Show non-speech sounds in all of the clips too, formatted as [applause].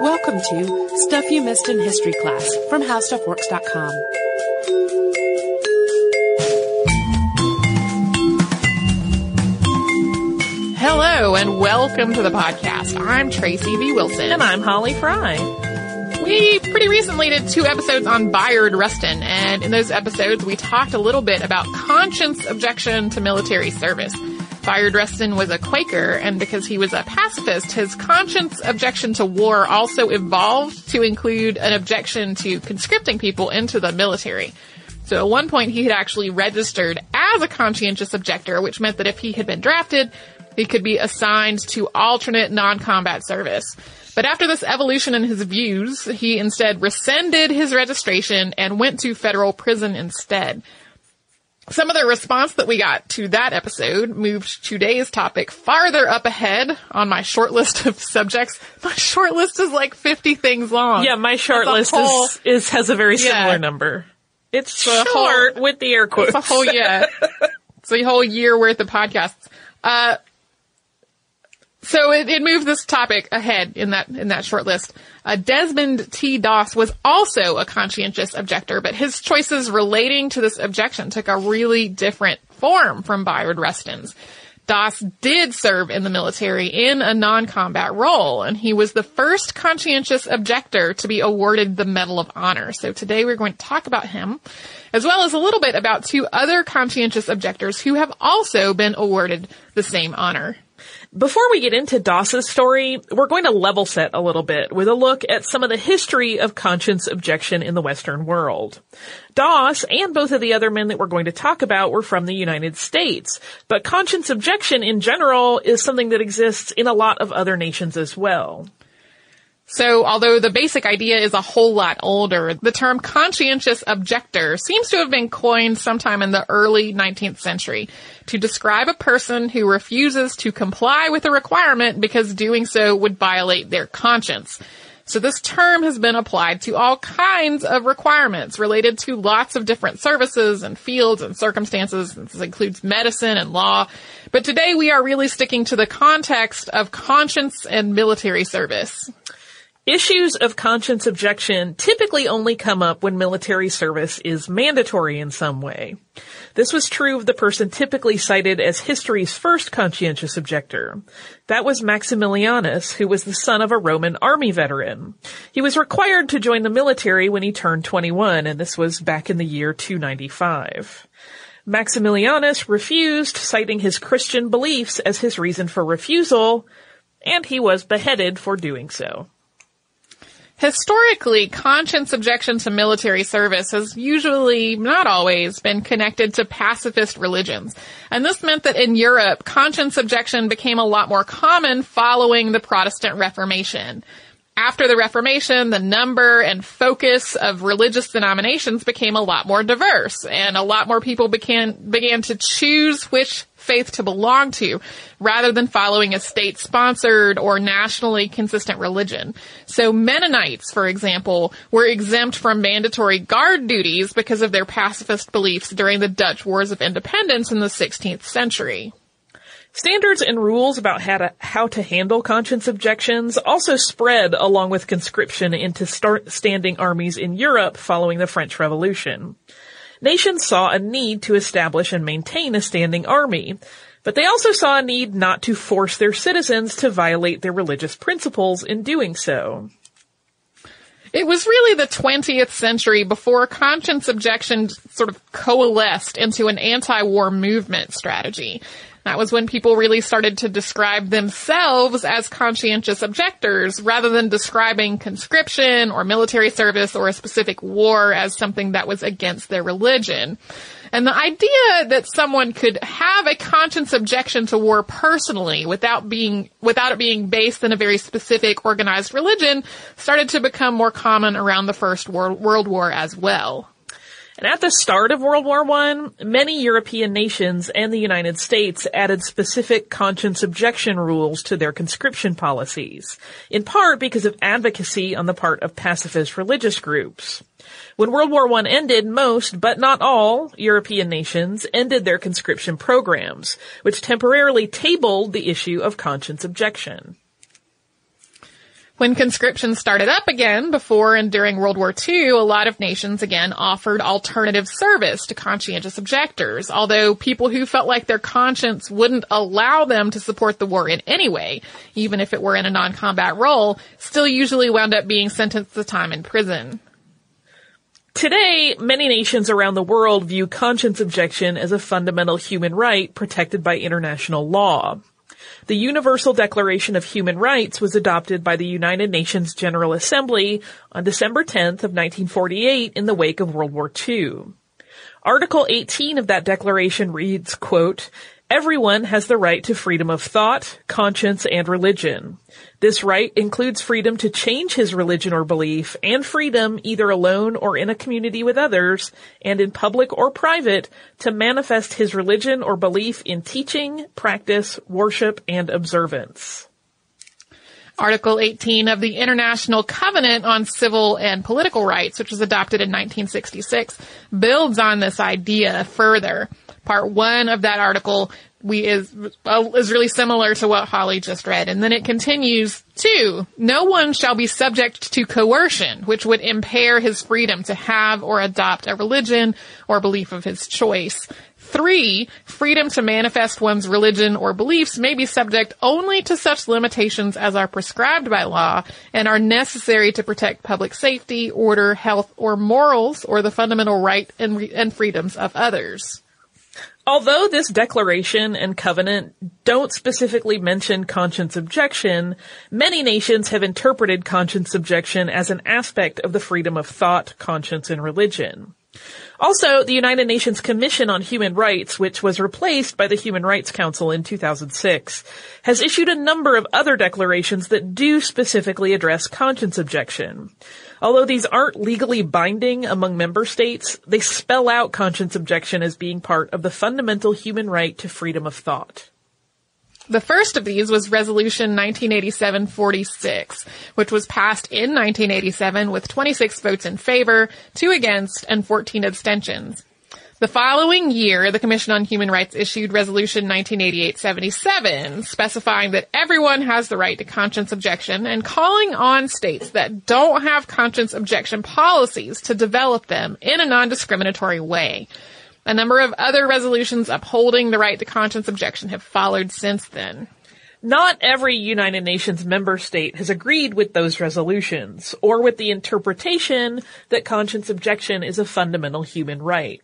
Welcome to Stuff You Missed in History class from HowStuffWorks.com. Hello and welcome to the podcast. I'm Tracy V. Wilson. And I'm Holly Fry. We pretty recently did two episodes on Bayard Rustin, and in those episodes we talked a little bit about conscience objection to military service. Bayard Rustin was a Quaker, and because he was a pacifist, his conscience objection to war also evolved to include an objection to conscripting people into the military. So at one point he had actually registered as a conscientious objector, which meant that if he had been drafted, he could be assigned to alternate non-combat service. But after this evolution in his views, he instead rescinded his registration and went to federal prison instead. Some of the response that we got to that episode moved today's topic farther up ahead on my short list of [laughs] subjects. My short list is like 50 things long. Yeah, my short list whole, is, is, has a very similar yeah. number. It's short whole, with the air quotes. It's a whole, yeah. [laughs] it's a whole year worth of podcasts. Uh, so it, it moved this topic ahead in that in that short list. Uh, Desmond T. Doss was also a conscientious objector, but his choices relating to this objection took a really different form from Bayard Rustin's. Doss did serve in the military in a non-combat role, and he was the first conscientious objector to be awarded the Medal of Honor. So today we're going to talk about him, as well as a little bit about two other conscientious objectors who have also been awarded the same honor. Before we get into Doss's story, we're going to level set a little bit with a look at some of the history of conscience objection in the Western world. Doss and both of the other men that we're going to talk about were from the United States, but conscience objection in general is something that exists in a lot of other nations as well. So although the basic idea is a whole lot older, the term conscientious objector seems to have been coined sometime in the early 19th century to describe a person who refuses to comply with a requirement because doing so would violate their conscience. So this term has been applied to all kinds of requirements related to lots of different services and fields and circumstances. This includes medicine and law. But today we are really sticking to the context of conscience and military service. Issues of conscience objection typically only come up when military service is mandatory in some way. This was true of the person typically cited as history's first conscientious objector. That was Maximilianus, who was the son of a Roman army veteran. He was required to join the military when he turned 21, and this was back in the year 295. Maximilianus refused, citing his Christian beliefs as his reason for refusal, and he was beheaded for doing so. Historically, conscience objection to military service has usually, not always, been connected to pacifist religions. And this meant that in Europe, conscience objection became a lot more common following the Protestant Reformation. After the Reformation, the number and focus of religious denominations became a lot more diverse, and a lot more people began, began to choose which faith to belong to rather than following a state sponsored or nationally consistent religion. So Mennonites, for example, were exempt from mandatory guard duties because of their pacifist beliefs during the Dutch Wars of Independence in the 16th century. Standards and rules about how to, how to handle conscience objections also spread along with conscription into standing armies in Europe following the French Revolution. Nations saw a need to establish and maintain a standing army, but they also saw a need not to force their citizens to violate their religious principles in doing so. It was really the 20th century before conscience objection sort of coalesced into an anti-war movement strategy. That was when people really started to describe themselves as conscientious objectors rather than describing conscription or military service or a specific war as something that was against their religion. And the idea that someone could have a conscience objection to war personally without being, without it being based in a very specific organized religion started to become more common around the First World War as well. And at the start of World War I, many European nations and the United States added specific conscience objection rules to their conscription policies, in part because of advocacy on the part of pacifist religious groups. When World War I ended, most, but not all, European nations ended their conscription programs, which temporarily tabled the issue of conscience objection. When conscription started up again before and during World War II, a lot of nations again offered alternative service to conscientious objectors, although people who felt like their conscience wouldn't allow them to support the war in any way, even if it were in a non-combat role, still usually wound up being sentenced to time in prison. Today, many nations around the world view conscience objection as a fundamental human right protected by international law. The Universal Declaration of Human Rights was adopted by the United Nations General Assembly on December 10th of 1948 in the wake of World War II. Article 18 of that declaration reads, quote, Everyone has the right to freedom of thought, conscience, and religion. This right includes freedom to change his religion or belief and freedom either alone or in a community with others and in public or private to manifest his religion or belief in teaching, practice, worship, and observance. Article 18 of the International Covenant on Civil and Political Rights, which was adopted in 1966, builds on this idea further. Part one of that article we is uh, is really similar to what Holly just read, and then it continues. Two, no one shall be subject to coercion, which would impair his freedom to have or adopt a religion or belief of his choice. Three, freedom to manifest one's religion or beliefs may be subject only to such limitations as are prescribed by law and are necessary to protect public safety, order, health, or morals, or the fundamental right and, re- and freedoms of others. Although this declaration and covenant don't specifically mention conscience objection, many nations have interpreted conscience objection as an aspect of the freedom of thought, conscience, and religion. Also, the United Nations Commission on Human Rights, which was replaced by the Human Rights Council in 2006, has issued a number of other declarations that do specifically address conscience objection. Although these aren't legally binding among member states, they spell out conscience objection as being part of the fundamental human right to freedom of thought. The first of these was Resolution 1987-46, which was passed in 1987 with 26 votes in favor, 2 against, and 14 abstentions. The following year, the Commission on Human Rights issued Resolution 1988-77, specifying that everyone has the right to conscience objection and calling on states that don't have conscience objection policies to develop them in a non-discriminatory way. A number of other resolutions upholding the right to conscience objection have followed since then. Not every United Nations member state has agreed with those resolutions, or with the interpretation that conscience objection is a fundamental human right.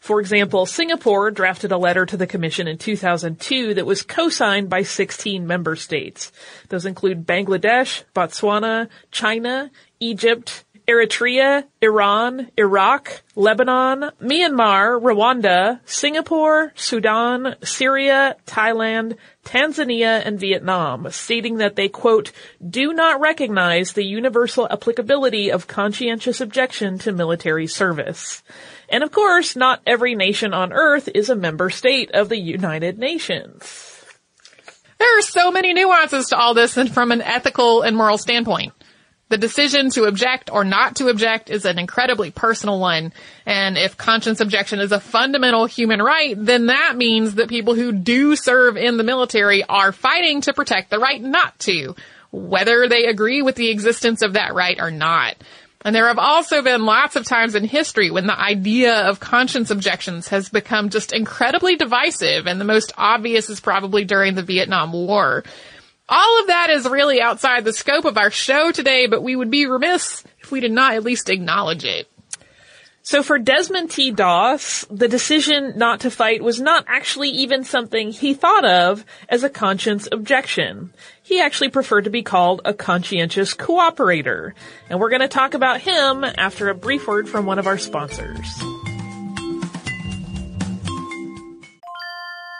For example, Singapore drafted a letter to the Commission in 2002 that was co-signed by 16 member states. Those include Bangladesh, Botswana, China, Egypt, Eritrea, Iran, Iraq, Lebanon, Myanmar, Rwanda, Singapore, Sudan, Syria, Thailand, Tanzania, and Vietnam, stating that they, quote, do not recognize the universal applicability of conscientious objection to military service. And of course, not every nation on earth is a member state of the United Nations. There are so many nuances to all this and from an ethical and moral standpoint. The decision to object or not to object is an incredibly personal one. And if conscience objection is a fundamental human right, then that means that people who do serve in the military are fighting to protect the right not to, whether they agree with the existence of that right or not. And there have also been lots of times in history when the idea of conscience objections has become just incredibly divisive, and the most obvious is probably during the Vietnam War. All of that is really outside the scope of our show today, but we would be remiss if we did not at least acknowledge it. So for Desmond T. Doss, the decision not to fight was not actually even something he thought of as a conscience objection. He actually preferred to be called a conscientious cooperator. And we're going to talk about him after a brief word from one of our sponsors.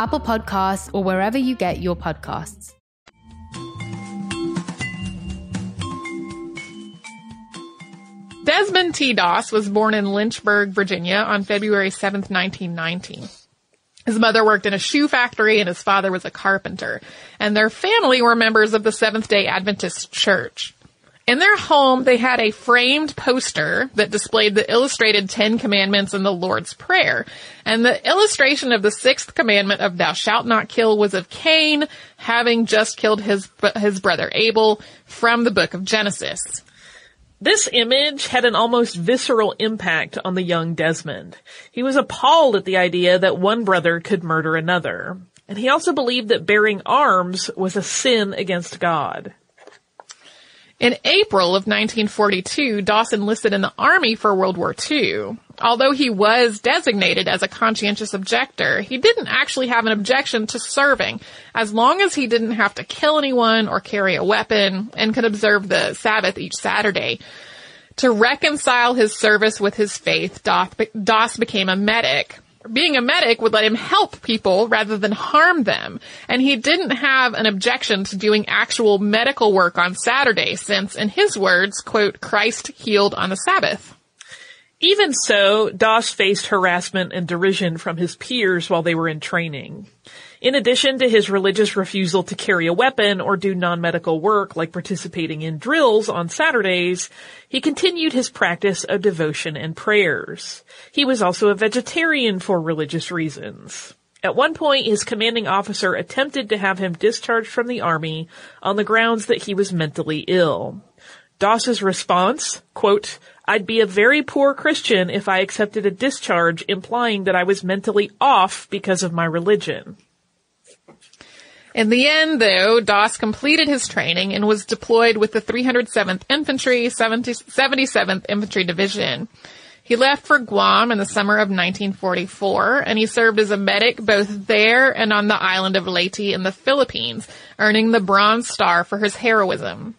Apple Podcasts, or wherever you get your podcasts. Desmond T. Doss was born in Lynchburg, Virginia on February 7, 1919. His mother worked in a shoe factory and his father was a carpenter. And their family were members of the Seventh day Adventist Church. In their home, they had a framed poster that displayed the illustrated Ten Commandments and the Lord's Prayer. And the illustration of the sixth commandment of thou shalt not kill was of Cain having just killed his, his brother Abel from the book of Genesis. This image had an almost visceral impact on the young Desmond. He was appalled at the idea that one brother could murder another. And he also believed that bearing arms was a sin against God. In April of 1942, Doss enlisted in the Army for World War II. Although he was designated as a conscientious objector, he didn't actually have an objection to serving, as long as he didn't have to kill anyone or carry a weapon and could observe the Sabbath each Saturday. To reconcile his service with his faith, Doss became a medic being a medic would let him help people rather than harm them. And he didn't have an objection to doing actual medical work on Saturday since, in his words, quote, Christ healed on the Sabbath. Even so, Doss faced harassment and derision from his peers while they were in training. In addition to his religious refusal to carry a weapon or do non-medical work like participating in drills on Saturdays, he continued his practice of devotion and prayers. He was also a vegetarian for religious reasons. At one point, his commanding officer attempted to have him discharged from the army on the grounds that he was mentally ill. Doss's response, quote, I'd be a very poor Christian if I accepted a discharge implying that I was mentally off because of my religion. In the end, though, Doss completed his training and was deployed with the 307th Infantry, 77th Infantry Division. He left for Guam in the summer of 1944, and he served as a medic both there and on the island of Leyte in the Philippines, earning the Bronze Star for his heroism.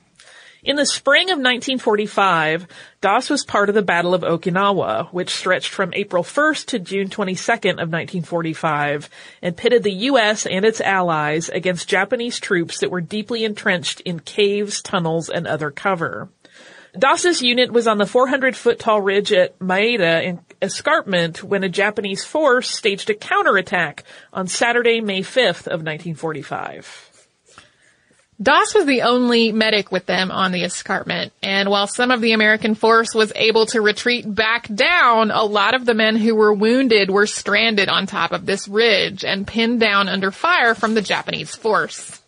In the spring of 1945, Doss was part of the Battle of Okinawa, which stretched from April 1st to June 22nd of 1945 and pitted the U.S. and its allies against Japanese troops that were deeply entrenched in caves, tunnels, and other cover. Doss's unit was on the 400 foot tall ridge at Maeda Escarpment when a Japanese force staged a counterattack on Saturday, May 5th of 1945. Doss was the only medic with them on the escarpment, and while some of the American force was able to retreat back down, a lot of the men who were wounded were stranded on top of this ridge and pinned down under fire from the Japanese force.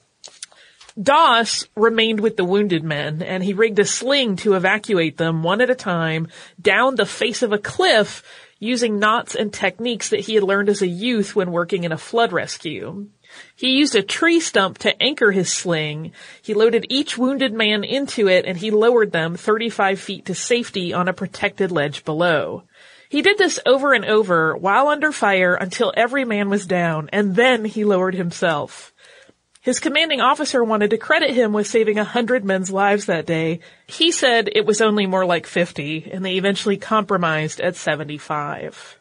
Doss remained with the wounded men, and he rigged a sling to evacuate them one at a time down the face of a cliff using knots and techniques that he had learned as a youth when working in a flood rescue. He used a tree stump to anchor his sling. He loaded each wounded man into it and he lowered them 35 feet to safety on a protected ledge below. He did this over and over while under fire until every man was down, and then he lowered himself. His commanding officer wanted to credit him with saving a hundred men's lives that day. He said it was only more like 50, and they eventually compromised at 75.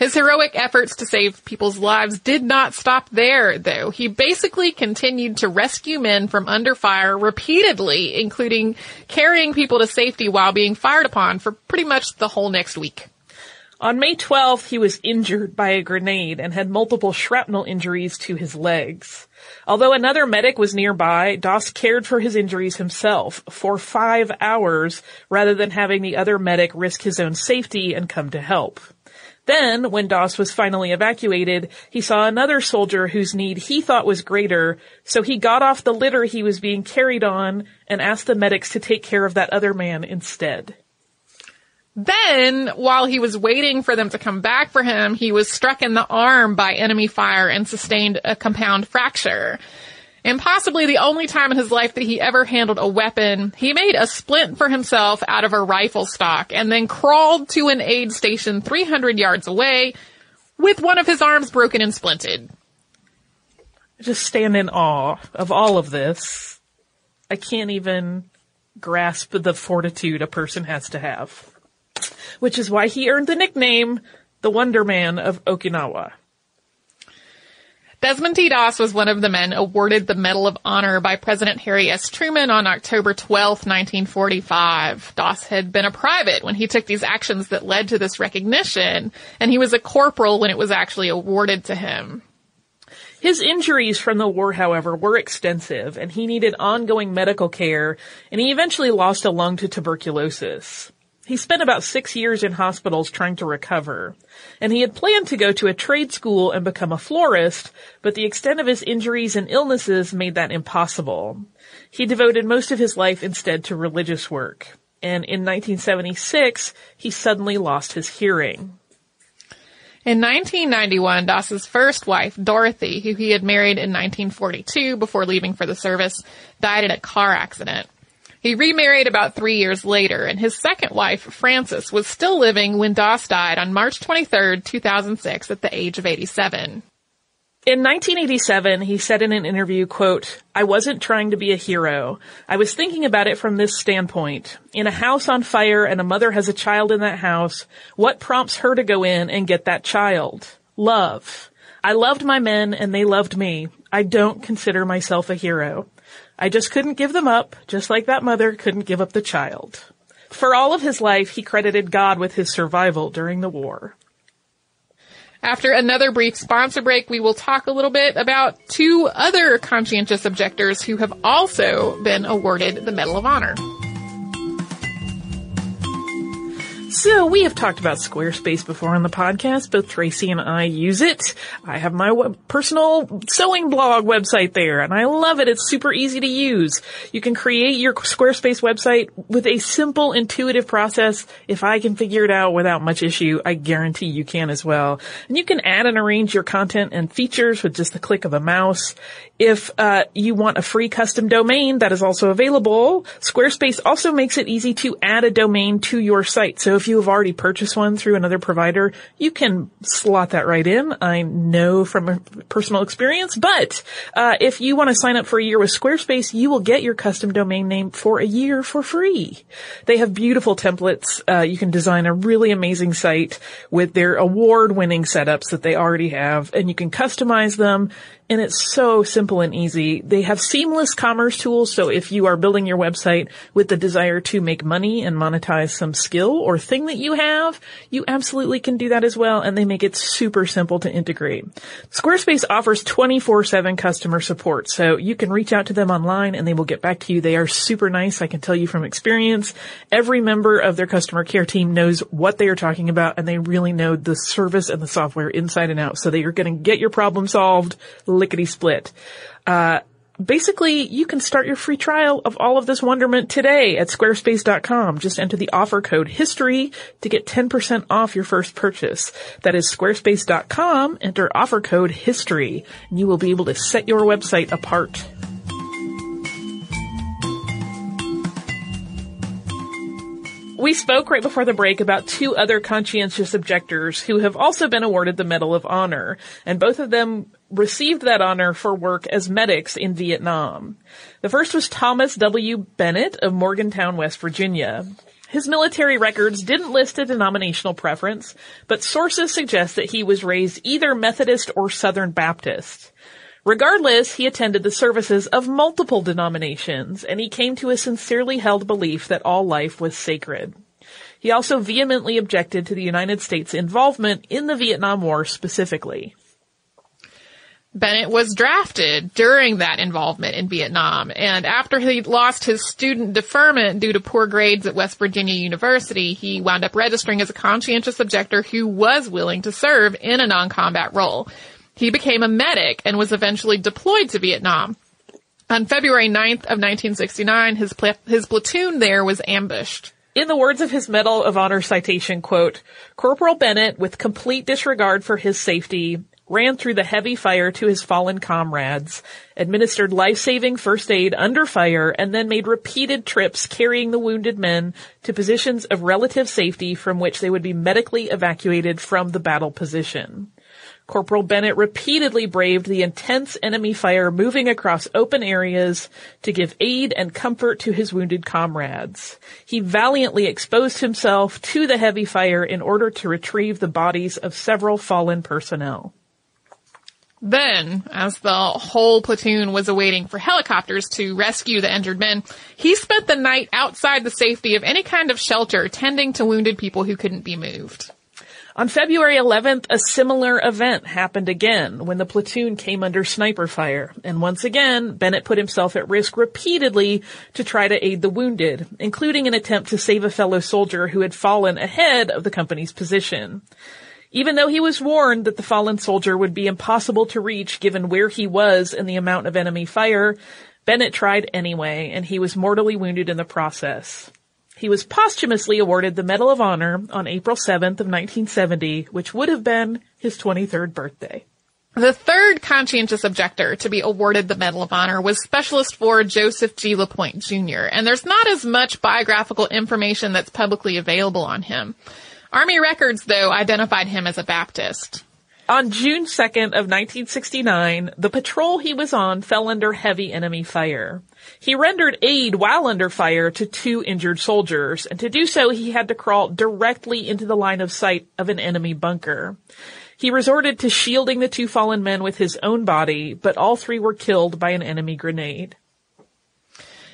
His heroic efforts to save people's lives did not stop there, though. He basically continued to rescue men from under fire repeatedly, including carrying people to safety while being fired upon for pretty much the whole next week. On May 12th, he was injured by a grenade and had multiple shrapnel injuries to his legs. Although another medic was nearby, Doss cared for his injuries himself for five hours rather than having the other medic risk his own safety and come to help. Then, when Doss was finally evacuated, he saw another soldier whose need he thought was greater, so he got off the litter he was being carried on and asked the medics to take care of that other man instead. Then, while he was waiting for them to come back for him, he was struck in the arm by enemy fire and sustained a compound fracture and possibly the only time in his life that he ever handled a weapon, he made a splint for himself out of a rifle stock and then crawled to an aid station 300 yards away with one of his arms broken and splinted. I just stand in awe of all of this. I can't even grasp the fortitude a person has to have. Which is why he earned the nickname the Wonder Man of Okinawa. Desmond T. Doss was one of the men awarded the Medal of Honor by President Harry S. Truman on October 12, 1945. Doss had been a private when he took these actions that led to this recognition, and he was a corporal when it was actually awarded to him. His injuries from the war, however, were extensive, and he needed ongoing medical care, and he eventually lost a lung to tuberculosis. He spent about six years in hospitals trying to recover, and he had planned to go to a trade school and become a florist, but the extent of his injuries and illnesses made that impossible. He devoted most of his life instead to religious work, and in 1976, he suddenly lost his hearing. In 1991, Doss's first wife, Dorothy, who he had married in 1942 before leaving for the service, died in a car accident. He remarried about three years later, and his second wife, Frances, was still living when Doss died on March 23, 2006, at the age of 87. In 1987, he said in an interview, quote, I wasn't trying to be a hero. I was thinking about it from this standpoint. In a house on fire and a mother has a child in that house, what prompts her to go in and get that child? Love. I loved my men and they loved me. I don't consider myself a hero. I just couldn't give them up, just like that mother couldn't give up the child. For all of his life, he credited God with his survival during the war. After another brief sponsor break, we will talk a little bit about two other conscientious objectors who have also been awarded the Medal of Honor. So we have talked about Squarespace before on the podcast. Both Tracy and I use it. I have my web- personal sewing blog website there and I love it. It's super easy to use. You can create your Squarespace website with a simple, intuitive process. If I can figure it out without much issue, I guarantee you can as well. And you can add and arrange your content and features with just the click of a mouse. If uh, you want a free custom domain, that is also available. Squarespace also makes it easy to add a domain to your site. So if you have already purchased one through another provider, you can slot that right in. I know from a personal experience, but uh, if you want to sign up for a year with Squarespace, you will get your custom domain name for a year for free. They have beautiful templates. Uh, you can design a really amazing site with their award-winning setups that they already have, and you can customize them and it's so simple and easy. They have seamless commerce tools, so if you are building your website with the desire to make money and monetize some skill or thing that you have, you absolutely can do that as well, and they make it super simple to integrate. Squarespace offers 24-7 customer support, so you can reach out to them online and they will get back to you. They are super nice, I can tell you from experience. Every member of their customer care team knows what they are talking about, and they really know the service and the software inside and out, so they are going to get your problem solved lickety split. Uh, basically, you can start your free trial of all of this wonderment today at squarespace.com. Just enter the offer code HISTORY to get 10% off your first purchase. That is squarespace.com. Enter offer code HISTORY and you will be able to set your website apart. We spoke right before the break about two other conscientious objectors who have also been awarded the Medal of Honor, and both of them received that honor for work as medics in Vietnam. The first was Thomas W. Bennett of Morgantown, West Virginia. His military records didn't list a denominational preference, but sources suggest that he was raised either Methodist or Southern Baptist. Regardless, he attended the services of multiple denominations, and he came to a sincerely held belief that all life was sacred. He also vehemently objected to the United States' involvement in the Vietnam War specifically. Bennett was drafted during that involvement in Vietnam, and after he lost his student deferment due to poor grades at West Virginia University, he wound up registering as a conscientious objector who was willing to serve in a non-combat role. He became a medic and was eventually deployed to Vietnam. On February 9th of 1969, his, pl- his platoon there was ambushed. In the words of his Medal of Honor citation, quote, Corporal Bennett, with complete disregard for his safety, ran through the heavy fire to his fallen comrades, administered life-saving first aid under fire, and then made repeated trips carrying the wounded men to positions of relative safety from which they would be medically evacuated from the battle position. Corporal Bennett repeatedly braved the intense enemy fire moving across open areas to give aid and comfort to his wounded comrades. He valiantly exposed himself to the heavy fire in order to retrieve the bodies of several fallen personnel. Then, as the whole platoon was awaiting for helicopters to rescue the injured men, he spent the night outside the safety of any kind of shelter tending to wounded people who couldn't be moved. On February 11th, a similar event happened again when the platoon came under sniper fire. And once again, Bennett put himself at risk repeatedly to try to aid the wounded, including an attempt to save a fellow soldier who had fallen ahead of the company's position. Even though he was warned that the fallen soldier would be impossible to reach given where he was and the amount of enemy fire, Bennett tried anyway, and he was mortally wounded in the process. He was posthumously awarded the Medal of Honor on April 7th of 1970, which would have been his 23rd birthday. The third conscientious objector to be awarded the Medal of Honor was Specialist 4 Joseph G. LaPointe Jr., and there's not as much biographical information that's publicly available on him. Army records, though, identified him as a Baptist. On June 2nd of 1969, the patrol he was on fell under heavy enemy fire. He rendered aid while under fire to two injured soldiers, and to do so he had to crawl directly into the line of sight of an enemy bunker. He resorted to shielding the two fallen men with his own body, but all three were killed by an enemy grenade.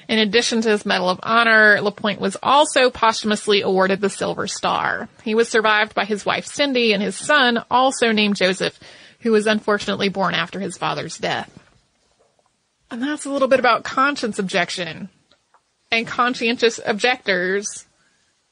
In addition to his Medal of Honor, LaPointe was also posthumously awarded the Silver Star. He was survived by his wife Cindy and his son, also named Joseph, who was unfortunately born after his father's death. And that's a little bit about conscience objection and conscientious objectors.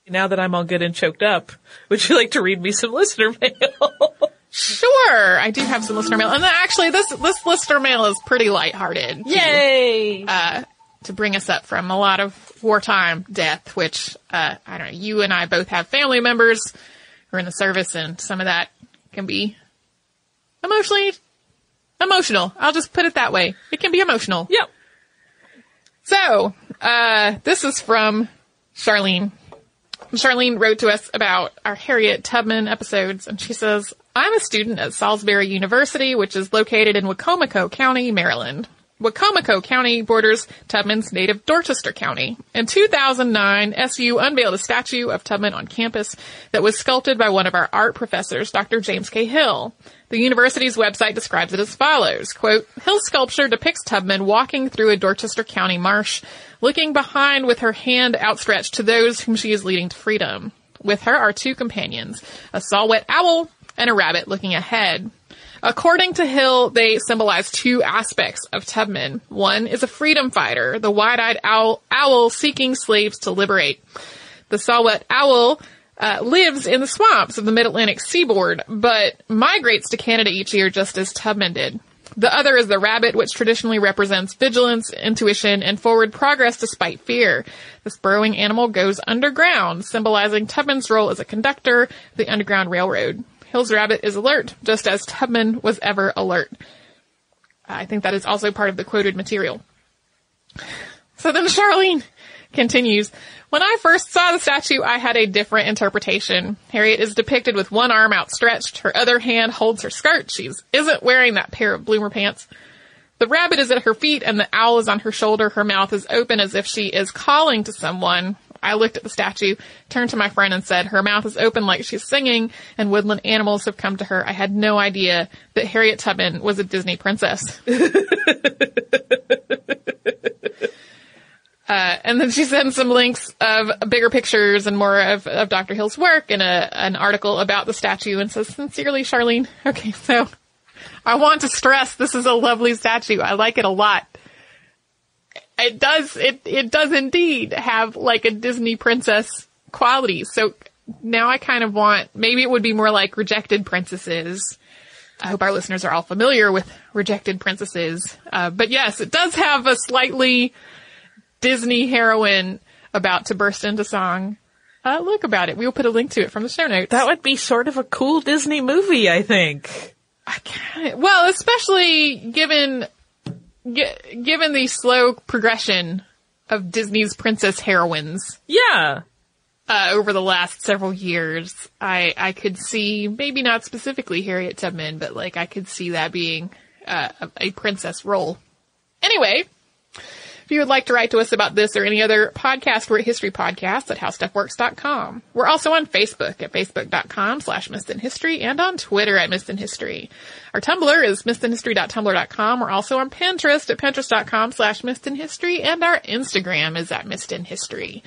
Now that I'm all good and choked up, would you like to read me some listener mail? Sure, I do have some listener mail, and actually, this this listener mail is pretty lighthearted. Yay! Uh, to bring us up from a lot of wartime death, which, uh, I don't know, you and I both have family members who are in the service and some of that can be emotionally emotional. I'll just put it that way. It can be emotional. Yep. So, uh, this is from Charlene. Charlene wrote to us about our Harriet Tubman episodes and she says, I'm a student at Salisbury University, which is located in Wicomico County, Maryland. Wicomico County borders Tubman's native Dorchester County. In 2009, SU unveiled a statue of Tubman on campus that was sculpted by one of our art professors, Dr. James K. Hill. The university's website describes it as follows, quote, Hill's sculpture depicts Tubman walking through a Dorchester County marsh, looking behind with her hand outstretched to those whom she is leading to freedom. With her are two companions, a saw-whet owl and a rabbit looking ahead. According to Hill, they symbolize two aspects of Tubman. One is a freedom fighter, the wide-eyed owl, owl seeking slaves to liberate. The saw-whet owl uh, lives in the swamps of the mid-Atlantic seaboard, but migrates to Canada each year just as Tubman did. The other is the rabbit, which traditionally represents vigilance, intuition, and forward progress despite fear. This burrowing animal goes underground, symbolizing Tubman's role as a conductor of the Underground Railroad. Hill's rabbit is alert, just as Tubman was ever alert. I think that is also part of the quoted material. So then Charlene continues. When I first saw the statue, I had a different interpretation. Harriet is depicted with one arm outstretched. Her other hand holds her skirt. She isn't wearing that pair of bloomer pants. The rabbit is at her feet and the owl is on her shoulder. Her mouth is open as if she is calling to someone. I looked at the statue, turned to my friend and said, her mouth is open like she's singing and woodland animals have come to her. I had no idea that Harriet Tubman was a Disney princess. [laughs] Uh, and then she sends some links of bigger pictures and more of, of Dr. Hill's work and a, an article about the statue and says, sincerely, Charlene. [laughs] Okay, so I want to stress this is a lovely statue. I like it a lot. It does, it, it does indeed have like a Disney princess quality. So now I kind of want, maybe it would be more like rejected princesses. I hope our listeners are all familiar with rejected princesses. Uh, but yes, it does have a slightly, Disney heroine about to burst into song. Uh, look about it. We will put a link to it from the show notes. That would be sort of a cool Disney movie, I think. I can't, well, especially given, g- given the slow progression of Disney's princess heroines. Yeah. Uh, over the last several years, I, I could see, maybe not specifically Harriet Tubman, but like I could see that being, uh, a, a princess role. Anyway, if you would like to write to us about this or any other podcast, we're at History Podcast at HowStuffWorks.com. We're also on Facebook at Facebook.com slash History and on Twitter at History. Our Tumblr is MissedInHistory.tumblr.com. We're also on Pinterest at Pinterest.com slash History and our Instagram is at History.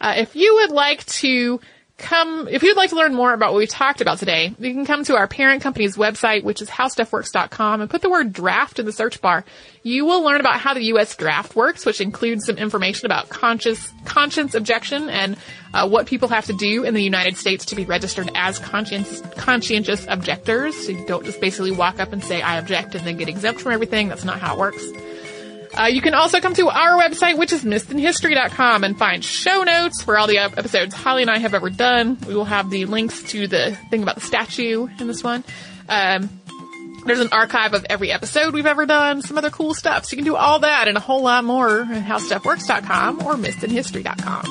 Uh, if you would like to come, if you'd like to learn more about what we talked about today, you can come to our parent company's website, which is howstuffworks.com and put the word draft in the search bar. You will learn about how the U.S. draft works, which includes some information about conscious, conscience objection and uh, what people have to do in the United States to be registered as conscience, conscientious objectors. So you don't just basically walk up and say, I object and then get exempt from everything. That's not how it works. Uh, you can also come to our website, which is missedinhistory.com and find show notes for all the episodes Holly and I have ever done. We will have the links to the thing about the statue in this one. Um, there's an archive of every episode we've ever done, some other cool stuff. So you can do all that and a whole lot more at howstuffworks.com or missedinhistory.com.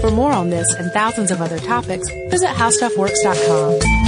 For more on this and thousands of other topics, visit howstuffworks.com.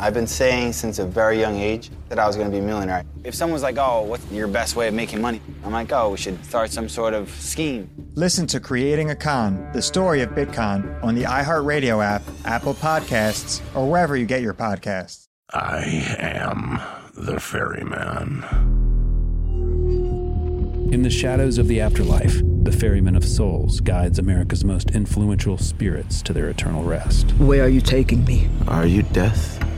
I've been saying since a very young age that I was going to be a millionaire. If someone's like, oh, what's your best way of making money? I'm like, oh, we should start some sort of scheme. Listen to Creating a Con, the story of Bitcoin, on the iHeartRadio app, Apple Podcasts, or wherever you get your podcasts. I am the ferryman. In the shadows of the afterlife, the Ferryman of Souls guides America's most influential spirits to their eternal rest. Where are you taking me? Are you death?